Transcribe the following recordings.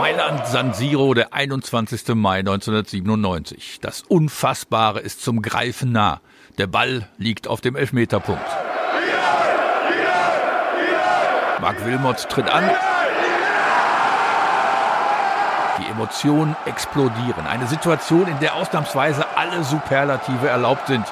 Mailand San Siro, der 21. Mai 1997. Das Unfassbare ist zum Greifen nah. Der Ball liegt auf dem Elfmeterpunkt. Marc Wilmots tritt an. Die Emotionen explodieren. Eine Situation, in der ausnahmsweise alle Superlative erlaubt sind.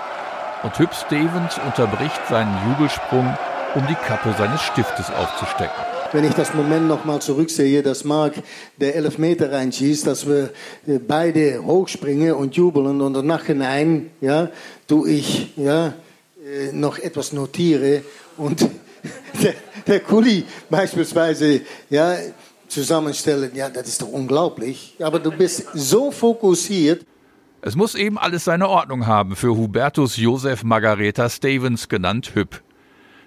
Und Hüb Stevens unterbricht seinen Jubelsprung, um die Kappe seines Stiftes aufzustecken wenn ich das Moment nochmal zurücksehe, dass Mark der Elfmeter reinschießt, dass wir äh, beide hochspringen und jubeln und im Nachhinein, ja, du ich, ja, äh, noch etwas notiere und der, der Kuli beispielsweise, ja, zusammenstellen, ja, das ist doch unglaublich. Aber du bist so fokussiert. Es muss eben alles seine Ordnung haben für Hubertus Josef Margareta Stevens, genannt Hüb.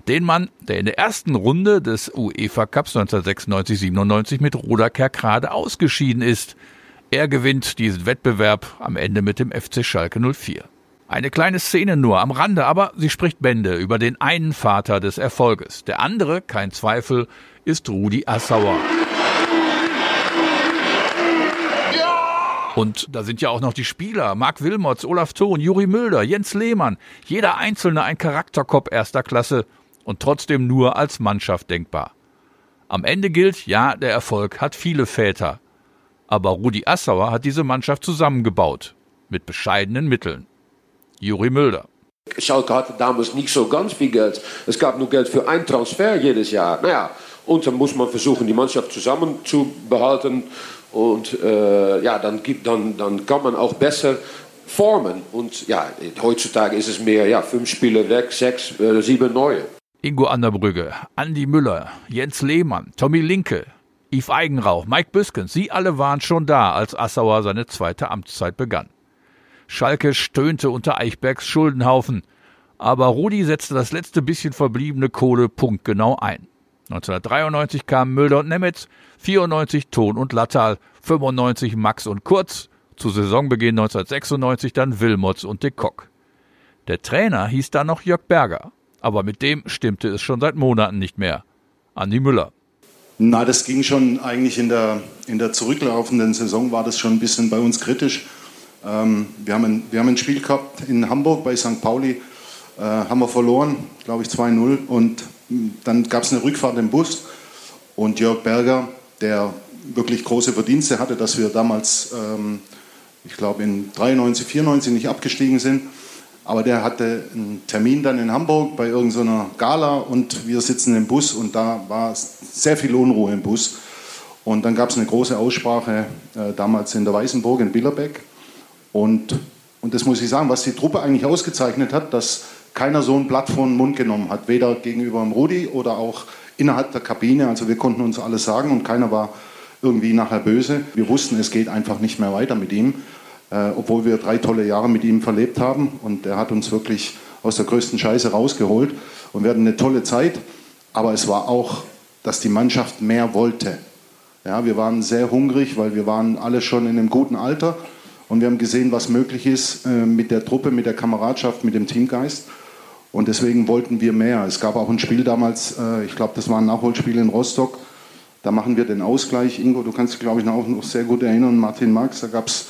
Den Mann, der in der ersten Runde des UEFA Cups 1996-97 mit Roda Kerkrade ausgeschieden ist. Er gewinnt diesen Wettbewerb am Ende mit dem FC Schalke 04. Eine kleine Szene nur am Rande, aber sie spricht Bände über den einen Vater des Erfolges. Der andere, kein Zweifel, ist Rudi Assauer. Und da sind ja auch noch die Spieler. Marc Wilmots, Olaf Thon, Juri Mülder, Jens Lehmann. Jeder Einzelne ein Charakterkopf erster Klasse und trotzdem nur als Mannschaft denkbar. Am Ende gilt, ja, der Erfolg hat viele Väter. Aber Rudi Assauer hat diese Mannschaft zusammengebaut. Mit bescheidenen Mitteln. Juri Mülder. Schalke hatte damals nicht so ganz viel Geld. Es gab nur Geld für einen Transfer jedes Jahr. Naja, und dann muss man versuchen, die Mannschaft zusammenzubehalten. Und äh, ja, dann, gibt, dann, dann kann man auch besser formen. Und ja, heutzutage ist es mehr ja, fünf Spiele weg, sechs, äh, sieben neue. Ingo Anderbrügge, Andi Müller, Jens Lehmann, Tommy Linke, Yves Eigenrauch, Mike Büskens, sie alle waren schon da, als Assauer seine zweite Amtszeit begann. Schalke stöhnte unter Eichbergs Schuldenhaufen, aber Rudi setzte das letzte bisschen verbliebene Kohle punktgenau ein. 1993 kamen Müller und Nemetz, 94 Ton und Lattal, 95 Max und Kurz, zu Saisonbeginn 1996 dann Wilmots und de Kock. Der Trainer hieß dann noch Jörg Berger. Aber mit dem stimmte es schon seit Monaten nicht mehr. Andi Müller. Na, das ging schon eigentlich in der, in der zurücklaufenden Saison, war das schon ein bisschen bei uns kritisch. Ähm, wir, haben ein, wir haben ein Spiel gehabt in Hamburg bei St. Pauli, äh, haben wir verloren, glaube ich 2-0. Und dann gab es eine Rückfahrt im Bus. Und Jörg Berger, der wirklich große Verdienste hatte, dass wir damals, ähm, ich glaube in 93, 94 nicht abgestiegen sind, aber der hatte einen Termin dann in Hamburg bei irgendeiner Gala und wir sitzen im Bus und da war sehr viel Unruhe im Bus. Und dann gab es eine große Aussprache äh, damals in der Weißenburg in Billerbeck. Und, und das muss ich sagen, was die Truppe eigentlich ausgezeichnet hat, dass keiner so ein Blatt vor den Mund genommen hat, weder gegenüber dem Rudi oder auch innerhalb der Kabine. Also wir konnten uns alles sagen und keiner war irgendwie nachher böse. Wir wussten, es geht einfach nicht mehr weiter mit ihm obwohl wir drei tolle Jahre mit ihm verlebt haben. Und er hat uns wirklich aus der größten Scheiße rausgeholt. Und wir hatten eine tolle Zeit. Aber es war auch, dass die Mannschaft mehr wollte. Ja, wir waren sehr hungrig, weil wir waren alle schon in einem guten Alter. Und wir haben gesehen, was möglich ist äh, mit der Truppe, mit der Kameradschaft, mit dem Teamgeist. Und deswegen wollten wir mehr. Es gab auch ein Spiel damals, äh, ich glaube, das war ein Nachholspiel in Rostock. Da machen wir den Ausgleich. Ingo, du kannst dich, glaube ich, auch noch sehr gut erinnern. Martin Marx, da gab es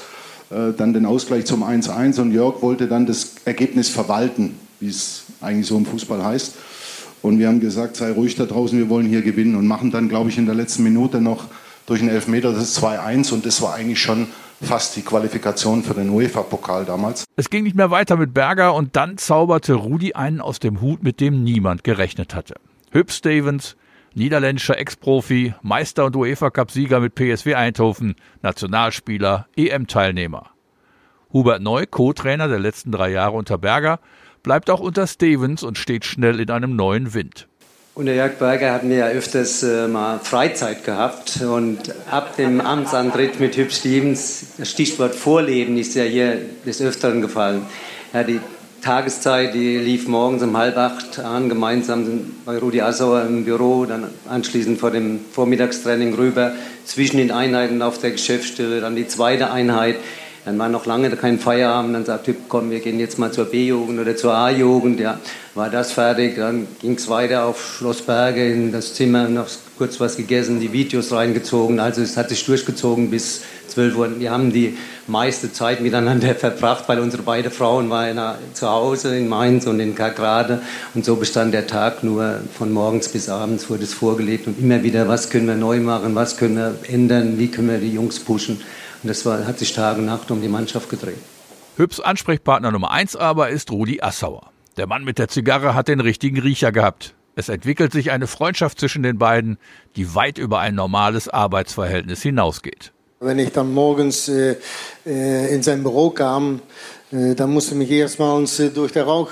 äh, dann den Ausgleich zum 1-1 und Jörg wollte dann das Ergebnis verwalten, wie es eigentlich so im Fußball heißt. Und wir haben gesagt, sei ruhig da draußen, wir wollen hier gewinnen und machen dann, glaube ich, in der letzten Minute noch durch einen Elfmeter das 2-1 und das war eigentlich schon fast die Qualifikation für den UEFA-Pokal damals. Es ging nicht mehr weiter mit Berger und dann zauberte Rudi einen aus dem Hut, mit dem niemand gerechnet hatte. Hüb Stevens, niederländischer Ex-Profi, Meister und UEFA-Cup-Sieger mit PSW Eindhoven, Nationalspieler, EM-Teilnehmer. Hubert Neu, Co-Trainer der letzten drei Jahre unter Berger, bleibt auch unter Stevens und steht schnell in einem neuen Wind. Unter Jörg Berger hatten wir ja öfters äh, mal Freizeit gehabt und ab dem Amtsantritt mit Hüb Stevens, das Stichwort Vorleben ist ja hier des Öfteren gefallen. Ja, die Tageszeit, die lief morgens um halb acht an, gemeinsam bei Rudi Assauer im Büro, dann anschließend vor dem Vormittagstraining rüber, zwischen den Einheiten auf der Geschäftsstelle, dann die zweite Einheit. Dann war noch lange kein Feierabend. Dann sagte komm, wir gehen jetzt mal zur B-Jugend oder zur A-Jugend. Ja, war das fertig. Dann ging es weiter auf Schloss Berge in das Zimmer, noch kurz was gegessen, die Videos reingezogen. Also es hat sich durchgezogen bis 12 Uhr. Wir haben die meiste Zeit miteinander verbracht, weil unsere beiden Frauen waren zu Hause in Mainz und in Kargrade. Und so bestand der Tag nur von morgens bis abends wurde es vorgelegt und immer wieder, was können wir neu machen, was können wir ändern, wie können wir die Jungs pushen. Und das war, hat sich Tag und Nacht um die Mannschaft gedreht. Hübs Ansprechpartner Nummer eins aber ist Rudi Assauer. Der Mann mit der Zigarre hat den richtigen Riecher gehabt. Es entwickelt sich eine Freundschaft zwischen den beiden, die weit über ein normales Arbeitsverhältnis hinausgeht. Wenn ich dann morgens äh, äh in sein Büro kam, äh, dann musste mich erstmals äh, durch den Rauch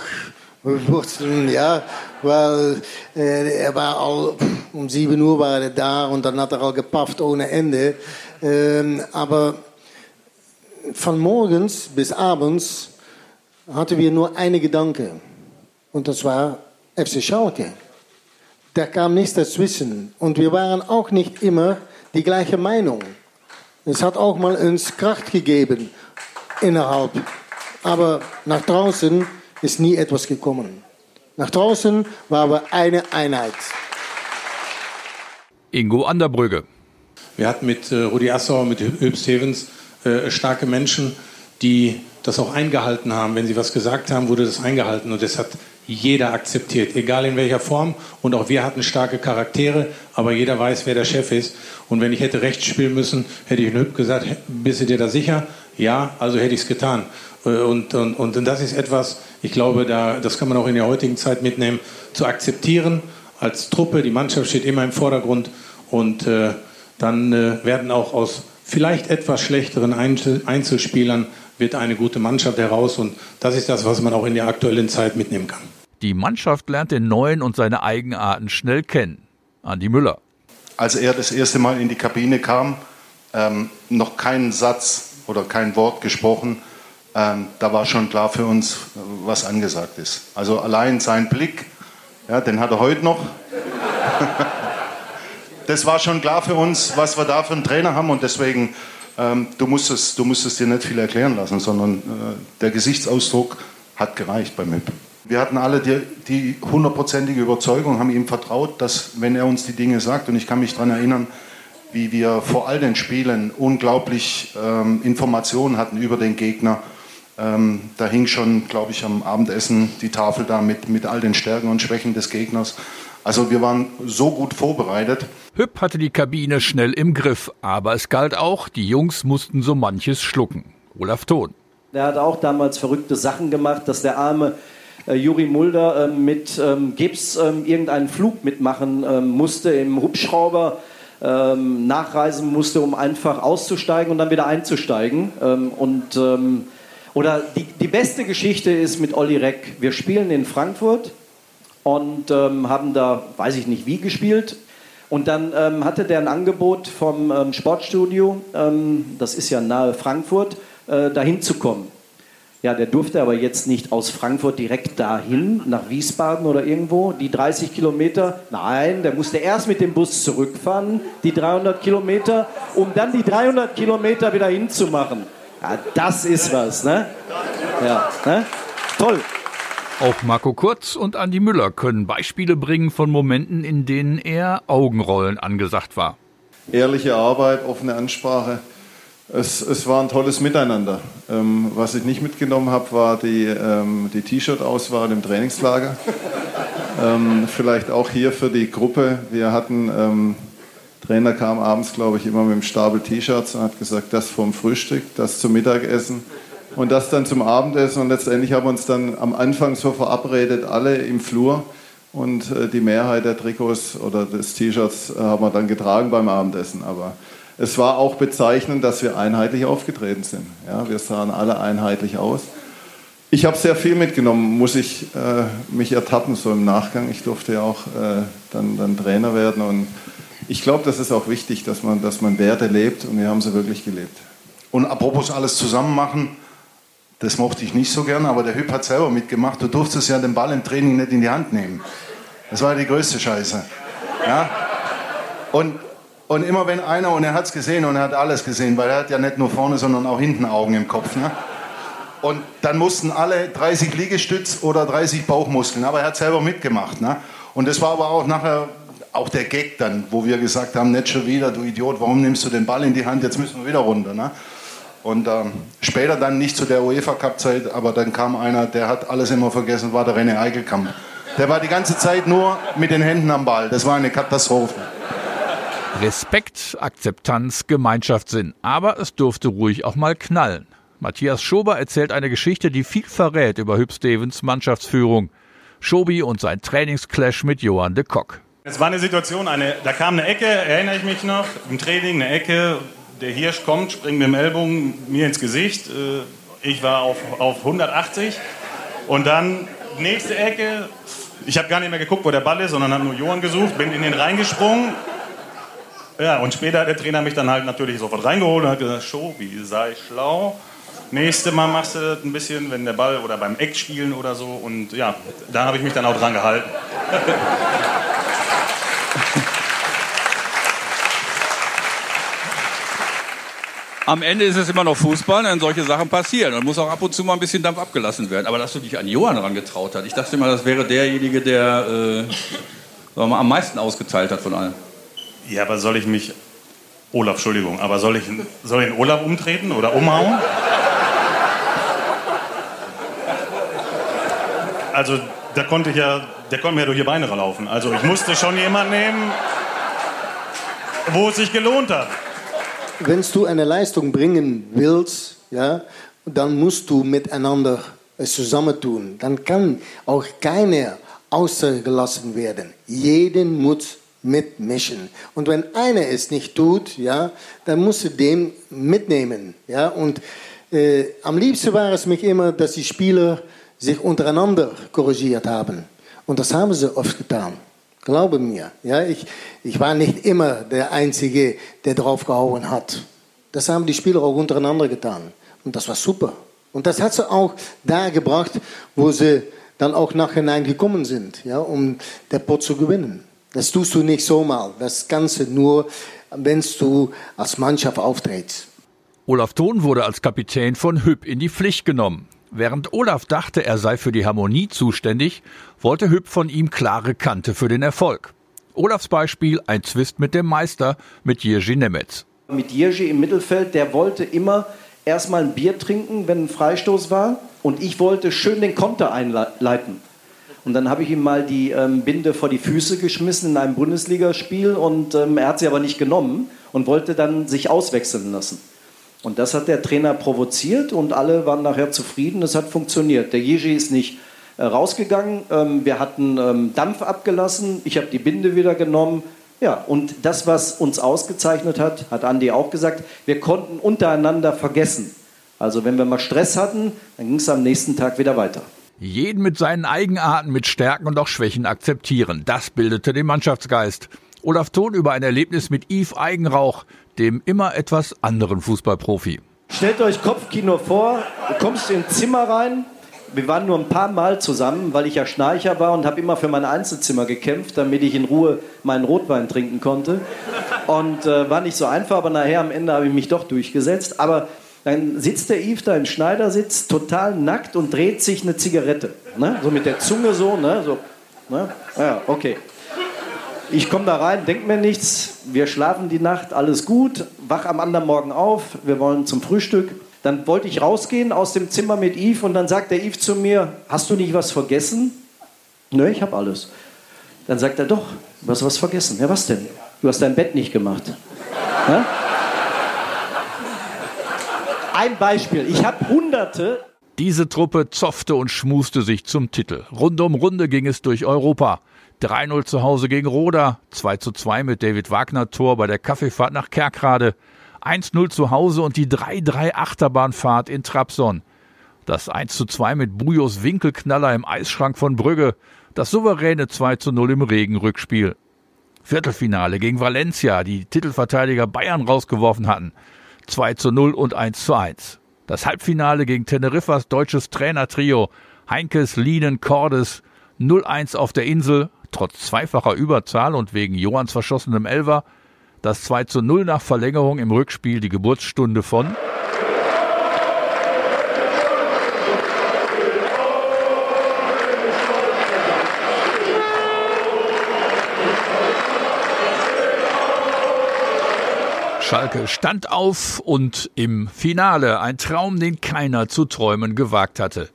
wursteln, ja, weil äh, er war all, um sieben Uhr war er da und dann hat er all gepafft ohne Ende. Ähm, aber von morgens bis abends hatten wir nur einen Gedanke. Und das war FC Schalke. Da kam nichts dazwischen. Und wir waren auch nicht immer die gleiche Meinung. Es hat auch mal uns Kraft gegeben innerhalb. Aber nach draußen ist nie etwas gekommen. Nach draußen waren wir eine Einheit. Ingo Anderbrügge. Wir hatten mit äh, Rudi Assauer, mit Hüb Stevens äh, starke Menschen, die das auch eingehalten haben. Wenn sie was gesagt haben, wurde das eingehalten und das hat jeder akzeptiert, egal in welcher Form. Und auch wir hatten starke Charaktere, aber jeder weiß, wer der Chef ist. Und wenn ich hätte rechts spielen müssen, hätte ich Hüb gesagt, bist du dir da sicher? Ja, also hätte ich es getan. Äh, und, und, und das ist etwas, ich glaube, da, das kann man auch in der heutigen Zeit mitnehmen, zu akzeptieren als Truppe. Die Mannschaft steht immer im Vordergrund und äh, dann äh, werden auch aus vielleicht etwas schlechteren Einzelspielern wird eine gute Mannschaft heraus und das ist das, was man auch in der aktuellen Zeit mitnehmen kann. Die Mannschaft lernt den Neuen und seine Eigenarten schnell kennen. Andi Müller. Als er das erste Mal in die Kabine kam, ähm, noch keinen Satz oder kein Wort gesprochen, ähm, da war schon klar für uns, was angesagt ist. Also allein sein Blick, ja, den hat er heute noch. das war schon klar für uns, was wir da für einen Trainer haben und deswegen, ähm, du, musst es, du musst es dir nicht viel erklären lassen, sondern äh, der Gesichtsausdruck hat gereicht beim Hip. Wir hatten alle die hundertprozentige Überzeugung, haben ihm vertraut, dass wenn er uns die Dinge sagt, und ich kann mich daran erinnern, wie wir vor all den Spielen unglaublich ähm, Informationen hatten über den Gegner. Ähm, da hing schon, glaube ich, am Abendessen die Tafel da mit, mit all den Stärken und Schwächen des Gegners. Also wir waren so gut vorbereitet. Hüpp hatte die Kabine schnell im Griff, aber es galt auch, die Jungs mussten so manches schlucken. Olaf Thon. Der hat auch damals verrückte Sachen gemacht, dass der arme äh, Juri Mulder äh, mit ähm, Gips äh, irgendeinen Flug mitmachen ähm, musste im Hubschrauber. Ähm, nachreisen musste, um einfach auszusteigen und dann wieder einzusteigen. Ähm, und, ähm, oder die, die beste Geschichte ist mit Olli Reck. Wir spielen in Frankfurt und ähm, haben da, weiß ich nicht wie, gespielt. Und dann ähm, hatte der ein Angebot vom ähm, Sportstudio, ähm, das ist ja nahe Frankfurt, äh, dahin zu kommen. Ja, der durfte aber jetzt nicht aus Frankfurt direkt dahin, nach Wiesbaden oder irgendwo, die 30 Kilometer. Nein, der musste erst mit dem Bus zurückfahren, die 300 Kilometer, um dann die 300 Kilometer wieder hinzumachen. Ja, das ist was, ne? Ja, ne? Toll. Auch Marco Kurz und Andi Müller können Beispiele bringen von Momenten, in denen eher Augenrollen angesagt war. Ehrliche Arbeit, offene Ansprache. Es, es war ein tolles Miteinander. Ähm, was ich nicht mitgenommen habe, war die, ähm, die T-Shirt-Auswahl im Trainingslager. ähm, vielleicht auch hier für die Gruppe. Wir hatten, ähm, Trainer kam abends, glaube ich, immer mit einem Stapel T-Shirts und hat gesagt, das vom Frühstück, das zum Mittagessen und das dann zum Abendessen. Und letztendlich haben wir uns dann am Anfang so verabredet, alle im Flur. Und äh, die Mehrheit der Trikots oder des T-Shirts äh, haben wir dann getragen beim Abendessen. Aber es war auch bezeichnend, dass wir einheitlich aufgetreten sind. Ja, wir sahen alle einheitlich aus. Ich habe sehr viel mitgenommen, muss ich äh, mich ertappen, so im Nachgang. Ich durfte ja auch äh, dann, dann Trainer werden. Und ich glaube, das ist auch wichtig, dass man, dass man Werte lebt. Und wir haben sie wirklich gelebt. Und apropos alles zusammen machen, das mochte ich nicht so gern, aber der Hüb hat selber mitgemacht. Du durftest ja den Ball im Training nicht in die Hand nehmen. Das war die größte Scheiße. Ja? Und Und immer wenn einer, und er hat es gesehen und er hat alles gesehen, weil er hat ja nicht nur vorne, sondern auch hinten Augen im Kopf. Ne? Und dann mussten alle 30 Liegestütz oder 30 Bauchmuskeln, aber er hat selber mitgemacht. Ne? Und das war aber auch nachher auch der Gag dann, wo wir gesagt haben, nicht schon wieder, du Idiot, warum nimmst du den Ball in die Hand, jetzt müssen wir wieder runter. Ne? Und ähm, später dann nicht zu der UEFA Cup Zeit, aber dann kam einer, der hat alles immer vergessen, war der René Eichelkamp. Der war die ganze Zeit nur mit den Händen am Ball. Das war eine Katastrophe. Respekt, Akzeptanz, Gemeinschaftssinn. Aber es durfte ruhig auch mal knallen. Matthias Schober erzählt eine Geschichte, die viel verrät über Hüb Stevens Mannschaftsführung. Schobi und sein Trainingsclash mit Johann de Kock. Es war eine Situation, eine, da kam eine Ecke, erinnere ich mich noch, im Training eine Ecke, der Hirsch kommt, springt mit dem Ellbogen mir ins Gesicht. Äh, ich war auf, auf 180 und dann nächste Ecke. Ich habe gar nicht mehr geguckt, wo der Ball ist, sondern habe nur Johann gesucht, bin in den reingesprungen. Ja, und später hat der Trainer mich dann halt natürlich sofort reingeholt und hat gesagt, Show, wie sei schlau. Nächste Mal machst du das ein bisschen, wenn der Ball oder beim Eck spielen oder so. Und ja, da habe ich mich dann auch dran gehalten. am Ende ist es immer noch Fußball, wenn solche Sachen passieren. Dann muss auch ab und zu mal ein bisschen Dampf abgelassen werden. Aber dass du dich an Johann herangetraut hast, ich dachte immer, das wäre derjenige, der äh, am meisten ausgeteilt hat von allen. Ja, aber soll ich mich. Olaf, Entschuldigung, aber soll ich, soll ich den Olaf umtreten oder umhauen? Also, da konnte ich ja, der konnte mir ja durch die Beine laufen. Also, ich musste schon jemanden nehmen, wo es sich gelohnt hat wenn du eine Leistung bringen willst, ja, dann musst du miteinander es zusammentun. Dann kann auch keiner außergelassen werden. Jeden muss mitmischen. Und wenn einer es nicht tut, ja, dann musst du den mitnehmen. Ja, und äh, am liebsten war es mich immer, dass die Spieler sich untereinander korrigiert haben. Und das haben sie oft getan. Glaube mir, ja, ich, ich war nicht immer der Einzige, der draufgehauen hat. Das haben die Spieler auch untereinander getan. Und das war super. Und das hat sie auch da gebracht, wo sie dann auch nachhinein gekommen sind, ja, um der Pot zu gewinnen. Das tust du nicht so mal. Das Ganze nur, wenn du als Mannschaft auftrittst. Olaf Thon wurde als Kapitän von Hüb in die Pflicht genommen. Während Olaf dachte, er sei für die Harmonie zuständig, wollte Hüb von ihm klare Kante für den Erfolg. Olafs Beispiel ein Zwist mit dem Meister, mit Jerzy Nemetz. Mit Jerzy im Mittelfeld, der wollte immer erstmal ein Bier trinken, wenn ein Freistoß war. Und ich wollte schön den Konter einleiten. Und dann habe ich ihm mal die ähm, Binde vor die Füße geschmissen in einem Bundesligaspiel und ähm, er hat sie aber nicht genommen und wollte dann sich auswechseln lassen. Und das hat der Trainer provoziert und alle waren nachher zufrieden. Es hat funktioniert. Der Jerzy ist nicht äh, rausgegangen. Ähm, wir hatten ähm, Dampf abgelassen. Ich habe die Binde wieder genommen. Ja, und das, was uns ausgezeichnet hat, hat Andi auch gesagt, wir konnten untereinander vergessen. Also wenn wir mal Stress hatten, dann ging es am nächsten Tag wieder weiter. Jeden mit seinen Eigenarten, mit Stärken und auch Schwächen akzeptieren. Das bildete den Mannschaftsgeist. Olaf Thon über ein Erlebnis mit Yves Eigenrauch, dem immer etwas anderen Fußballprofi. Stellt euch Kopfkino vor, du kommst in ein Zimmer rein. Wir waren nur ein paar Mal zusammen, weil ich ja Schnarcher war und habe immer für mein Einzelzimmer gekämpft, damit ich in Ruhe meinen Rotwein trinken konnte. Und äh, war nicht so einfach, aber nachher am Ende habe ich mich doch durchgesetzt. Aber dann sitzt der Yves da im Schneidersitz, total nackt und dreht sich eine Zigarette. Ne? So mit der Zunge so, ne? So, ne? Ja, okay. Ich komme da rein, denk mir nichts, wir schlafen die Nacht, alles gut, wach am anderen Morgen auf, wir wollen zum Frühstück. Dann wollte ich rausgehen aus dem Zimmer mit Yves und dann sagt der Yves zu mir, hast du nicht was vergessen? Nö, ich habe alles. Dann sagt er, doch, du hast was vergessen. Ja, was denn? Du hast dein Bett nicht gemacht. Ja? Ein Beispiel. Ich habe hunderte. Diese Truppe zoffte und schmuste sich zum Titel. Runde um Runde ging es durch Europa. 3-0 zu Hause gegen Roda, 2-2 mit David Wagner Tor bei der Kaffeefahrt nach Kerkrade, 1-0 zu Hause und die 3-3 Achterbahnfahrt in Trabzon. Das 1-2 mit Bujos Winkelknaller im Eisschrank von Brügge, das souveräne 2-0 im Regenrückspiel. Viertelfinale gegen Valencia, die Titelverteidiger Bayern rausgeworfen hatten. 2 0 und 1 1. Das Halbfinale gegen Teneriffas deutsches Trainertrio Heinkes, Lienen, Cordes 0-1 auf der Insel, trotz zweifacher Überzahl und wegen Johanns verschossenem Elver, Das 2 zu 0 nach Verlängerung im Rückspiel die Geburtsstunde von Schalke stand auf und im Finale ein Traum, den keiner zu träumen gewagt hatte.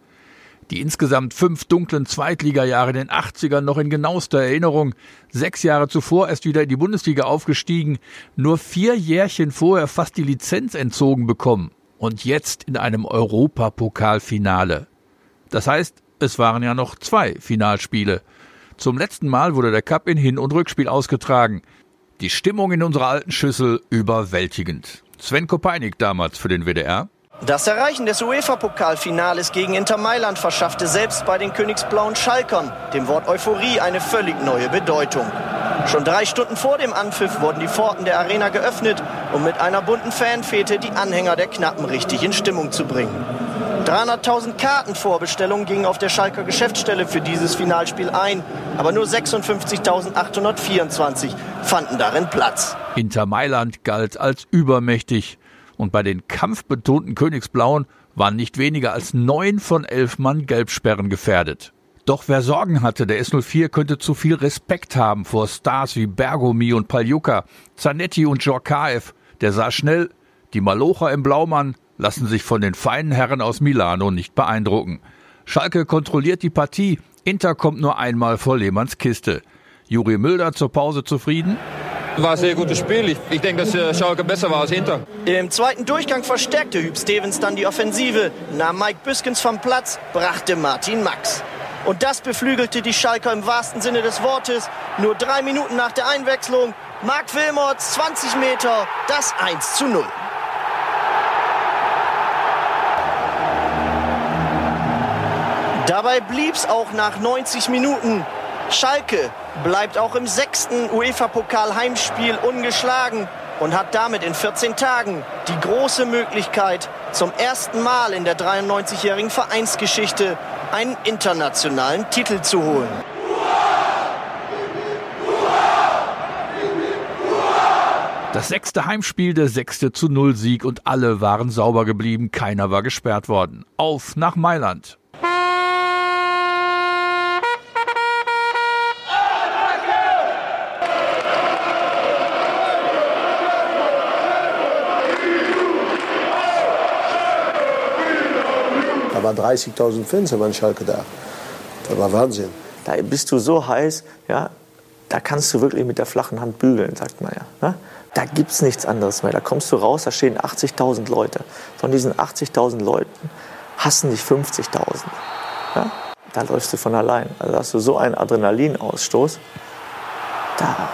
Die insgesamt fünf dunklen Zweitligajahre in den 80ern noch in genauester Erinnerung. Sechs Jahre zuvor erst wieder in die Bundesliga aufgestiegen, nur vier Jährchen vorher fast die Lizenz entzogen bekommen. Und jetzt in einem Europapokalfinale. Das heißt, es waren ja noch zwei Finalspiele. Zum letzten Mal wurde der Cup in Hin- und Rückspiel ausgetragen. Die Stimmung in unserer alten Schüssel überwältigend. Sven Kopeinik damals für den WDR. Das Erreichen des UEFA-Pokalfinales gegen Inter Mailand verschaffte selbst bei den Königsblauen Schalkern dem Wort Euphorie eine völlig neue Bedeutung. Schon drei Stunden vor dem Anpfiff wurden die Pforten der Arena geöffnet, um mit einer bunten Fanfete die Anhänger der Knappen richtig in Stimmung zu bringen. 300.000 Kartenvorbestellungen gingen auf der Schalker Geschäftsstelle für dieses Finalspiel ein, aber nur 56.824 fanden darin Platz. Inter Mailand galt als übermächtig und bei den kampfbetonten Königsblauen waren nicht weniger als neun von elf Mann Gelbsperren gefährdet. Doch wer Sorgen hatte, der S04 könnte zu viel Respekt haben vor Stars wie Bergomi und Paljuka, Zanetti und Djorkaev, der sah schnell, die Malocher im Blaumann lassen sich von den feinen Herren aus Milano nicht beeindrucken. Schalke kontrolliert die Partie, Inter kommt nur einmal vor Lehmanns Kiste. Juri Mülder zur Pause zufrieden? War ein sehr gutes Spiel. Ich, ich denke, dass äh, Schalke besser war als Inter. Im zweiten Durchgang verstärkte Hüb Stevens dann die Offensive, nahm Mike Büskens vom Platz, brachte Martin Max. Und das beflügelte die Schalker im wahrsten Sinne des Wortes. Nur drei Minuten nach der Einwechslung, Marc Wilmots 20 Meter, das 1 zu 0. Dabei blieb es auch nach 90 Minuten. Schalke bleibt auch im sechsten UEFA-Pokal-Heimspiel ungeschlagen und hat damit in 14 Tagen die große Möglichkeit, zum ersten Mal in der 93-jährigen Vereinsgeschichte einen internationalen Titel zu holen. Das sechste Heimspiel, der sechste zu Null Sieg und alle waren sauber geblieben, keiner war gesperrt worden. Auf nach Mailand. Waren 30.000 Fans waren Schalke da. Das war Wahnsinn. Da bist du so heiß, ja, da kannst du wirklich mit der flachen Hand bügeln, sagt man ja. Ne? Da gibt es nichts anderes mehr. Da kommst du raus, da stehen 80.000 Leute. Von diesen 80.000 Leuten hassen dich 50.000. Ja? Da läufst du von allein. Also hast du so einen Adrenalinausstoß, da,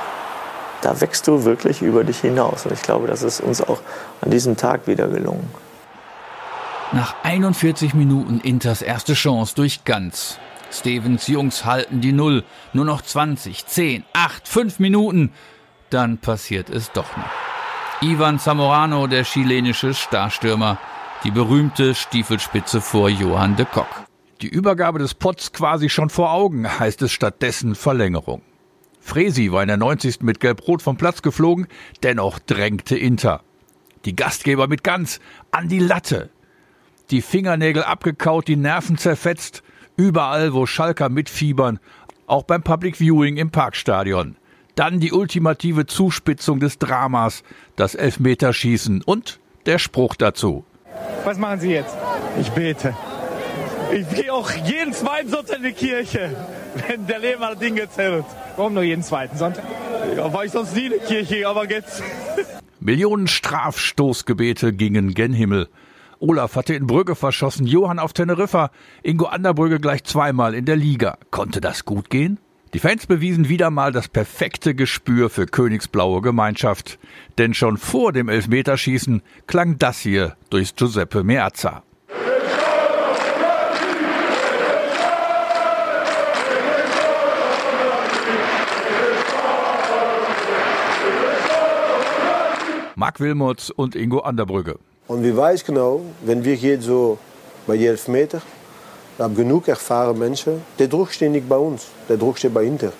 da wächst du wirklich über dich hinaus. Und ich glaube, das ist uns auch an diesem Tag wieder gelungen. Nach 41 Minuten Inters erste Chance durch Ganz. Stevens Jungs halten die Null. Nur noch 20, 10, 8, 5 Minuten. Dann passiert es doch noch. Ivan Zamorano, der chilenische Starstürmer. Die berühmte Stiefelspitze vor Johann de Kock. Die Übergabe des Pots quasi schon vor Augen, heißt es stattdessen Verlängerung. Fresi war in der 90. mit Gelb-Rot vom Platz geflogen, dennoch drängte Inter. Die Gastgeber mit Ganz an die Latte die Fingernägel abgekaut, die Nerven zerfetzt, überall, wo Schalker mitfiebern, auch beim Public Viewing im Parkstadion. Dann die ultimative Zuspitzung des Dramas, das Elfmeterschießen und der Spruch dazu. Was machen Sie jetzt? Ich bete. Ich gehe auch jeden zweiten Sonntag in die Kirche, wenn der Lehmann Ding erzählt. Warum nur jeden zweiten Sonntag? Ja, weil ich sonst nie in die Kirche, aber jetzt. Millionen Strafstoßgebete gingen gen Himmel. Olaf hatte in Brügge verschossen, Johann auf Teneriffa, Ingo Anderbrügge gleich zweimal in der Liga. Konnte das gut gehen? Die Fans bewiesen wieder mal das perfekte Gespür für königsblaue Gemeinschaft. Denn schon vor dem Elfmeterschießen klang das hier durchs Giuseppe Meazza. Marc Wilmots und Ingo Anderbrügge. Und wir weiß genau, wenn wir hier so bei die Elfmeter, wir haben genug erfahrene Menschen, der Druck steht nicht bei uns, der Druck steht bei Inter.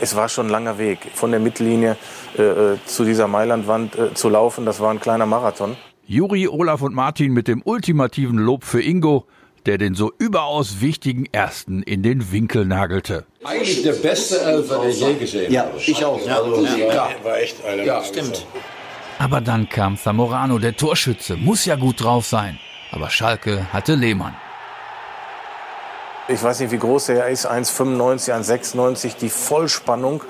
Es war schon ein langer Weg. Von der Mittellinie äh, äh, zu dieser Mailandwand äh, zu laufen, das war ein kleiner Marathon. Juri, Olaf und Martin mit dem ultimativen Lob für Ingo, der den so überaus wichtigen Ersten in den Winkel nagelte. Eigentlich der beste Elfer, den ich je gesehen Ja, habe. ich auch. Ja, also, ja. War echt einer. Ja, Stimmt. Aber dann kam Zamorano, der Torschütze, muss ja gut drauf sein. Aber Schalke hatte Lehmann. Ich weiß nicht, wie groß er ist, 1,95, 1,96, die Vollspannung,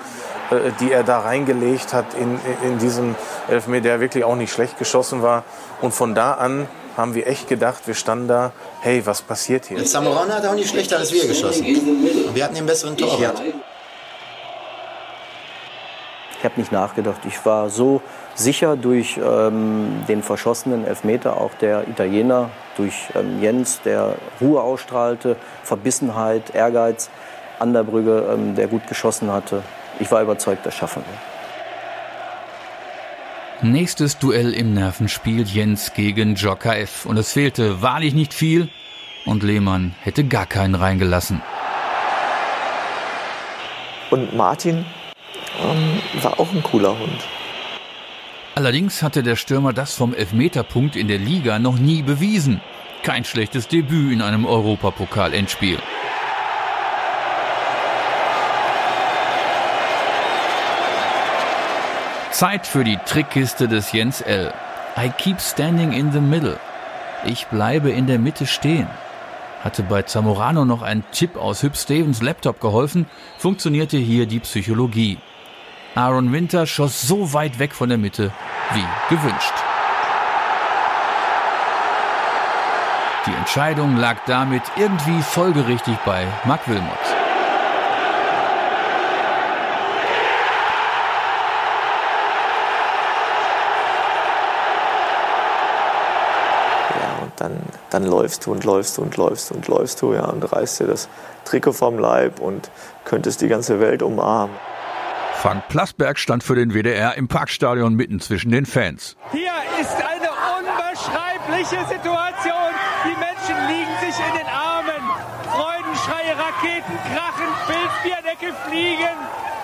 äh, die er da reingelegt hat in, in diesen Elfmeter, der wirklich auch nicht schlecht geschossen war. Und von da an haben wir echt gedacht, wir standen da, hey, was passiert hier? Zamorano hat auch nicht schlechter als wir geschossen. Wir hatten den besseren Torwart. Ich habe nicht nachgedacht. Ich war so sicher durch ähm, den verschossenen Elfmeter, auch der Italiener, durch ähm, Jens, der Ruhe ausstrahlte, Verbissenheit, Ehrgeiz, Anderbrügge, ähm, der gut geschossen hatte. Ich war überzeugt, das schaffen wir. Nächstes Duell im Nervenspiel Jens gegen Joker F. Und es fehlte wahrlich nicht viel. Und Lehmann hätte gar keinen reingelassen. Und Martin ähm, war auch ein cooler Hund. Allerdings hatte der Stürmer das vom Elfmeterpunkt in der Liga noch nie bewiesen. Kein schlechtes Debüt in einem Europapokal-Endspiel. Zeit für die Trickkiste des Jens L. I keep standing in the middle. Ich bleibe in der Mitte stehen. Hatte bei Zamorano noch ein Tipp aus Hüb Stevens Laptop geholfen, funktionierte hier die Psychologie. Aaron Winter schoss so weit weg von der Mitte wie gewünscht. Die Entscheidung lag damit irgendwie folgerichtig bei Mark Wilmot. Ja, und dann, dann läufst du und läufst du und läufst und läufst du, ja, und reißt dir das Trikot vom Leib und könntest die ganze Welt umarmen. Frank Plasberg stand für den WDR im Parkstadion mitten zwischen den Fans. Hier ist eine unbeschreibliche Situation. Die Menschen liegen sich in den Armen. Freudenschreie, Raketen krachen, Pilzbierdecke fliegen.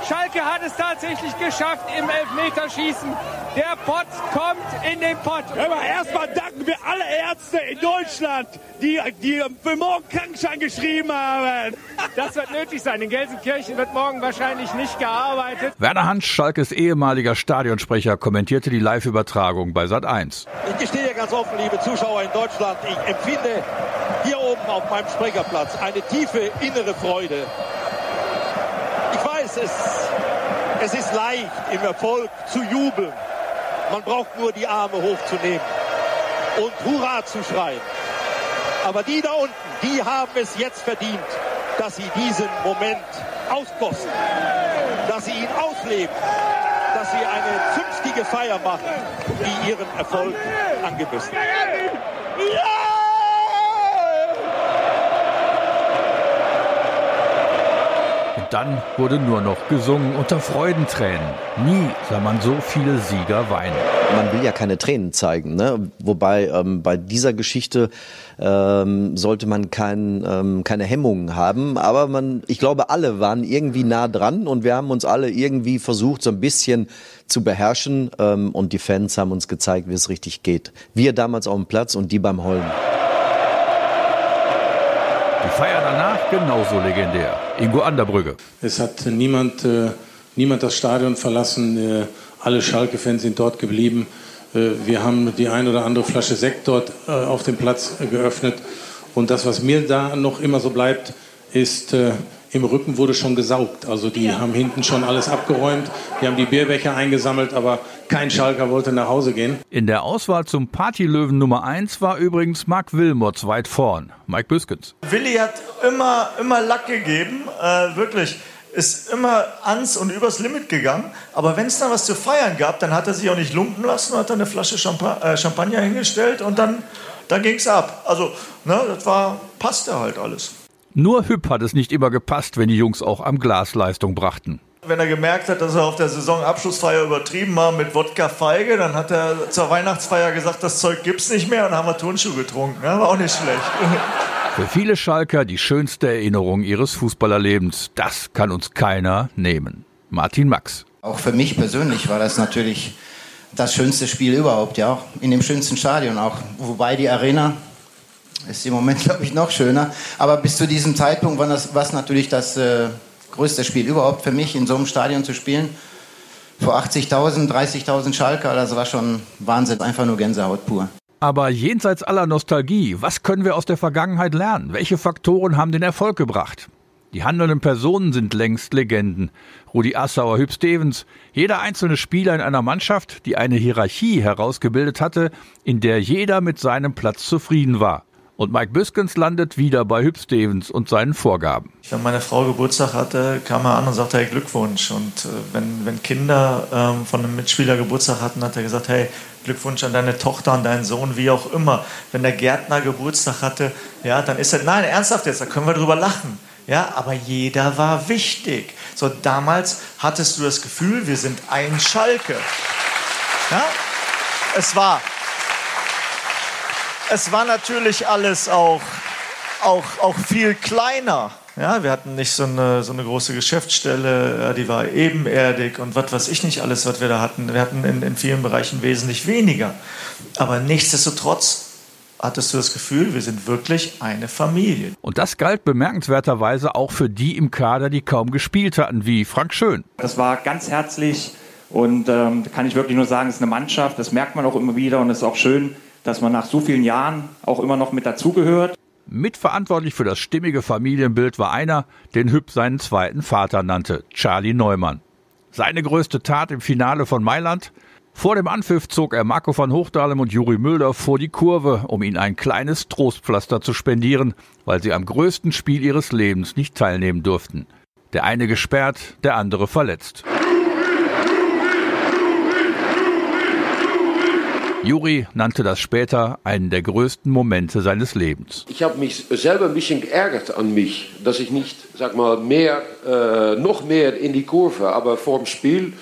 Schalke hat es tatsächlich geschafft im Elfmeterschießen. Der Pott kommt in den Pott. Aber erstmal danken wir alle Ärzte in Deutschland, die, die für morgen Krankenschein geschrieben haben. Das wird nötig sein. In Gelsenkirchen wird morgen wahrscheinlich nicht gearbeitet. Werner Hans, Schalkes ehemaliger Stadionsprecher, kommentierte die Live-Übertragung bei Sat1. Ich gestehe ganz offen, liebe Zuschauer in Deutschland, ich empfinde hier oben auf meinem Sprecherplatz eine tiefe innere Freude. Ich weiß, es, es ist leicht im Erfolg zu jubeln. Man braucht nur die Arme hochzunehmen und Hurra zu schreien. Aber die da unten, die haben es jetzt verdient, dass sie diesen Moment auskosten, dass sie ihn ausleben, dass sie eine zünftige Feier machen, die ihren Erfolg angemessen. Und dann wurde nur noch gesungen unter Freudentränen. Nie sah man so viele Sieger weinen. Man will ja keine Tränen zeigen, ne? wobei ähm, bei dieser Geschichte ähm, sollte man kein, ähm, keine Hemmungen haben. Aber man, ich glaube, alle waren irgendwie nah dran und wir haben uns alle irgendwie versucht, so ein bisschen zu beherrschen. Ähm, und die Fans haben uns gezeigt, wie es richtig geht. Wir damals auf dem Platz und die beim Heulen. Die Feier danach genauso legendär. Ingo Anderbrügge. Es hat niemand, äh, niemand das Stadion verlassen. Äh, alle Schalke-Fans sind dort geblieben. Äh, wir haben die ein oder andere Flasche Sekt dort auf dem Platz geöffnet. Und das, was mir da noch immer so bleibt, ist, im Rücken wurde schon gesaugt. Also die haben hinten schon alles abgeräumt. Die haben die Bierbecher eingesammelt, aber kein Schalker wollte nach Hause gehen. In der Auswahl zum Partylöwen Nummer 1 war übrigens Mark Wilmots weit vorn. Mike Büskens. Willi hat immer, immer Lack gegeben, äh, wirklich. Ist immer ans und übers Limit gegangen. Aber wenn es dann was zu feiern gab, dann hat er sich auch nicht lumpen lassen, hat dann eine Flasche Champa äh, Champagner hingestellt und dann, dann ging es ab. Also, ne, das war, passte halt alles. Nur Hüpp hat es nicht immer gepasst, wenn die Jungs auch am Glas Leistung brachten. Wenn er gemerkt hat, dass er auf der Saisonabschlussfeier übertrieben war mit Wodka Feige, dann hat er zur Weihnachtsfeier gesagt, das Zeug gibt's nicht mehr und haben wir Turnschuh getrunken. Ja, war auch nicht schlecht. Für viele Schalker die schönste Erinnerung ihres Fußballerlebens. Das kann uns keiner nehmen. Martin Max. Auch für mich persönlich war das natürlich das schönste Spiel überhaupt, ja, auch in dem schönsten Stadion auch. Wobei die Arena ist im Moment, glaube ich, noch schöner. Aber bis zu diesem Zeitpunkt war das was natürlich das äh, größte Spiel überhaupt für mich, in so einem Stadion zu spielen. Vor 80.000, 30.000 Schalker, das war schon Wahnsinn, einfach nur Gänsehaut pur. Aber jenseits aller Nostalgie, was können wir aus der Vergangenheit lernen? Welche Faktoren haben den Erfolg gebracht? Die handelnden Personen sind längst Legenden. Rudi Assauer, Hüb Stevens, jeder einzelne Spieler in einer Mannschaft, die eine Hierarchie herausgebildet hatte, in der jeder mit seinem Platz zufrieden war. Und Mike Büskens landet wieder bei Hüb Stevens und seinen Vorgaben. Wenn meine Frau Geburtstag hatte, kam er an und sagte, hey, Glückwunsch. Und äh, wenn, wenn Kinder ähm, von einem Mitspieler Geburtstag hatten, hat er gesagt, hey, Glückwunsch an deine Tochter, an deinen Sohn, wie auch immer. Wenn der Gärtner Geburtstag hatte, ja, dann ist er, nein, ernsthaft jetzt, da können wir drüber lachen. Ja, aber jeder war wichtig. So, damals hattest du das Gefühl, wir sind ein Schalke. Ja? Es war, es war natürlich alles auch, auch, auch viel kleiner. Ja, wir hatten nicht so eine, so eine große Geschäftsstelle, die war ebenerdig und was weiß ich nicht alles, was wir da hatten. Wir hatten in, in vielen Bereichen wesentlich weniger. Aber nichtsdestotrotz hattest du das Gefühl, wir sind wirklich eine Familie. Und das galt bemerkenswerterweise auch für die im Kader, die kaum gespielt hatten, wie Frank Schön. Das war ganz herzlich und ähm, kann ich wirklich nur sagen, es ist eine Mannschaft, das merkt man auch immer wieder und es ist auch schön, dass man nach so vielen Jahren auch immer noch mit dazugehört. Mitverantwortlich für das stimmige Familienbild war einer, den Hüb seinen zweiten Vater nannte, Charlie Neumann. Seine größte Tat im Finale von Mailand? Vor dem Anpfiff zog er Marco van Hochdalem und Juri Mulder vor die Kurve, um ihnen ein kleines Trostpflaster zu spendieren, weil sie am größten Spiel ihres Lebens nicht teilnehmen durften. Der eine gesperrt, der andere verletzt. Juri nannte das später einen der größten Momente seines Lebens. Ich habe mich selber ein bisschen geärgert an mich, dass ich nicht, sag mal, mehr, äh, noch mehr in die Kurve, aber vor dem Spiel,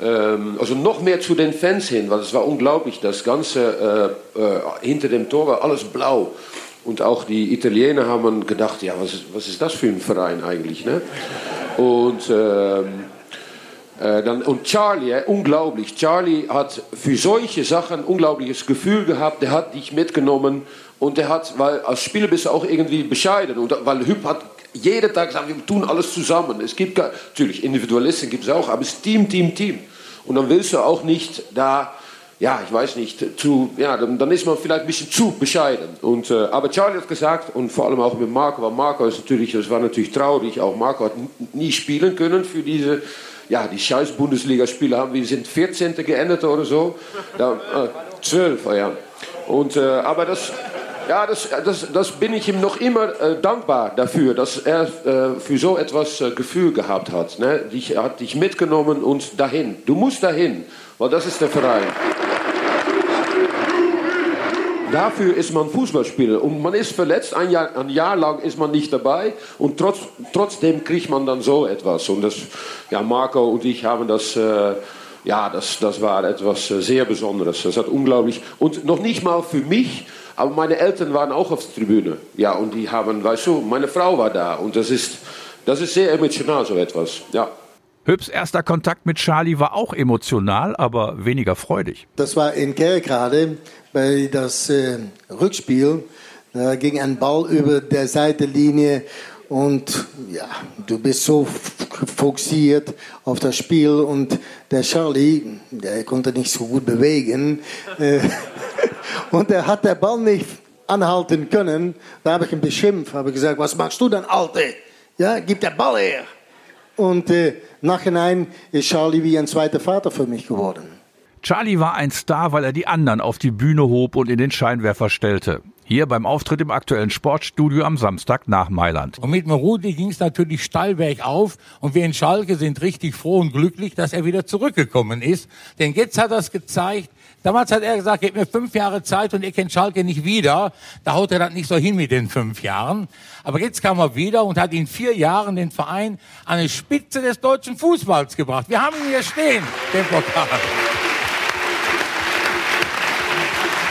ähm, also noch mehr zu den Fans hin, weil es war unglaublich, das Ganze äh, äh, hinter dem Tor war alles blau. Und auch die Italiener haben gedacht, ja, was ist, was ist das für ein Verein eigentlich? Ne? Und ähm, äh, dann, und Charlie, äh, unglaublich. Charlie hat für solche Sachen ein unglaubliches Gefühl gehabt. Der hat dich mitgenommen und der hat, weil als Spieler bist du auch irgendwie bescheiden. Und weil Hüb hat jeden Tag gesagt, wir tun alles zusammen. Es gibt natürlich Individualisten gibt es auch, aber es ist Team, Team, Team. Und dann willst du auch nicht da, ja, ich weiß nicht, zu, ja, dann, dann ist man vielleicht ein bisschen zu bescheiden. Und, äh, aber Charlie hat gesagt, und vor allem auch mit Marco, weil Marco ist natürlich, das war natürlich traurig, auch Marco hat nie spielen können für diese ja, die scheiß Bundesligaspieler haben, wir sind 14. geendet oder so. Ja, äh, 12, ja. Und, äh, aber das, ja, das, das, das bin ich ihm noch immer äh, dankbar dafür, dass er äh, für so etwas äh, Gefühl gehabt hat. Ne? Dich, er hat dich mitgenommen und dahin. Du musst dahin, weil das ist der Verein. Dafür ist man Fußballspieler und man ist verletzt, ein Jahr, ein Jahr lang ist man nicht dabei und trotz, trotzdem kriegt man dann so etwas. Und das, ja, Marco und ich haben das, äh, ja, das, das war etwas äh, sehr Besonderes. Das hat unglaublich, und noch nicht mal für mich, aber meine Eltern waren auch auf der Tribüne. Ja, und die haben, weißt du, meine Frau war da und das ist, das ist sehr emotional, so etwas, ja. Hübs erster Kontakt mit Charlie war auch emotional, aber weniger freudig. Das war in Kerkrade bei das äh, Rückspiel. Da ging ein Ball über der Seitenlinie und ja, du bist so fokussiert auf das Spiel und der Charlie, der konnte nicht so gut bewegen äh, und er hat der Ball nicht anhalten können. Da habe ich ihn beschimpft, habe gesagt, was machst du denn, Alte? Ja, gib der Ball her. Und äh, nachhinein ist Charlie wie ein zweiter Vater für mich geworden. Charlie war ein Star, weil er die anderen auf die Bühne hob und in den Scheinwerfer stellte. Hier beim Auftritt im aktuellen Sportstudio am Samstag nach Mailand. Und mit dem Rudi ging es natürlich steil bergauf und wir in Schalke sind richtig froh und glücklich, dass er wieder zurückgekommen ist. Denn jetzt hat er es gezeigt. Damals hat er gesagt, gebt mir fünf Jahre Zeit und ihr kennt Schalke nicht wieder. Da haut er das nicht so hin mit den fünf Jahren. Aber jetzt kam er wieder und hat in vier Jahren den Verein an die Spitze des deutschen Fußballs gebracht. Wir haben ihn hier stehen, den Pokal.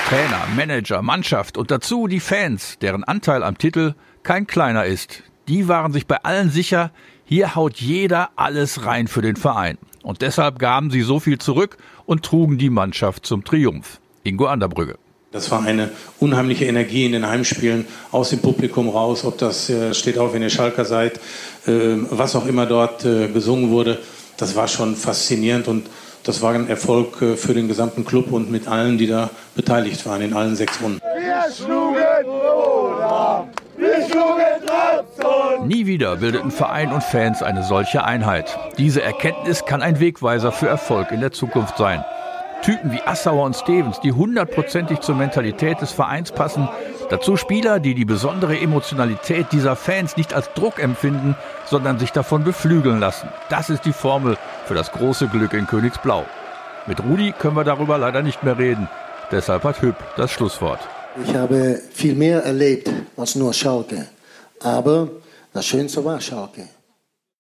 Trainer, Manager, Mannschaft und dazu die Fans, deren Anteil am Titel kein kleiner ist. Die waren sich bei allen sicher, hier haut jeder alles rein für den Verein. Und deshalb gaben sie so viel zurück und trugen die Mannschaft zum Triumph. Ingo Anderbrügge. Das war eine unheimliche Energie in den Heimspielen aus dem Publikum raus, ob das äh, steht auf, wenn ihr Schalker seid, äh, was auch immer dort äh, gesungen wurde. Das war schon faszinierend und das war ein Erfolg äh, für den gesamten Club und mit allen, die da beteiligt waren, in allen sechs Runden. Wir schlugen Trabzon. Nie wieder bildeten Verein und Fans eine solche Einheit. Diese Erkenntnis kann ein Wegweiser für Erfolg in der Zukunft sein. Typen wie Assauer und Stevens, die hundertprozentig zur Mentalität des Vereins passen. Dazu Spieler, die die besondere Emotionalität dieser Fans nicht als Druck empfinden, sondern sich davon beflügeln lassen. Das ist die Formel für das große Glück in Königsblau. Mit Rudi können wir darüber leider nicht mehr reden. Deshalb hat Hüb das Schlusswort. Ich habe viel mehr erlebt als nur Schalke. Aber das Schönste war Schalke.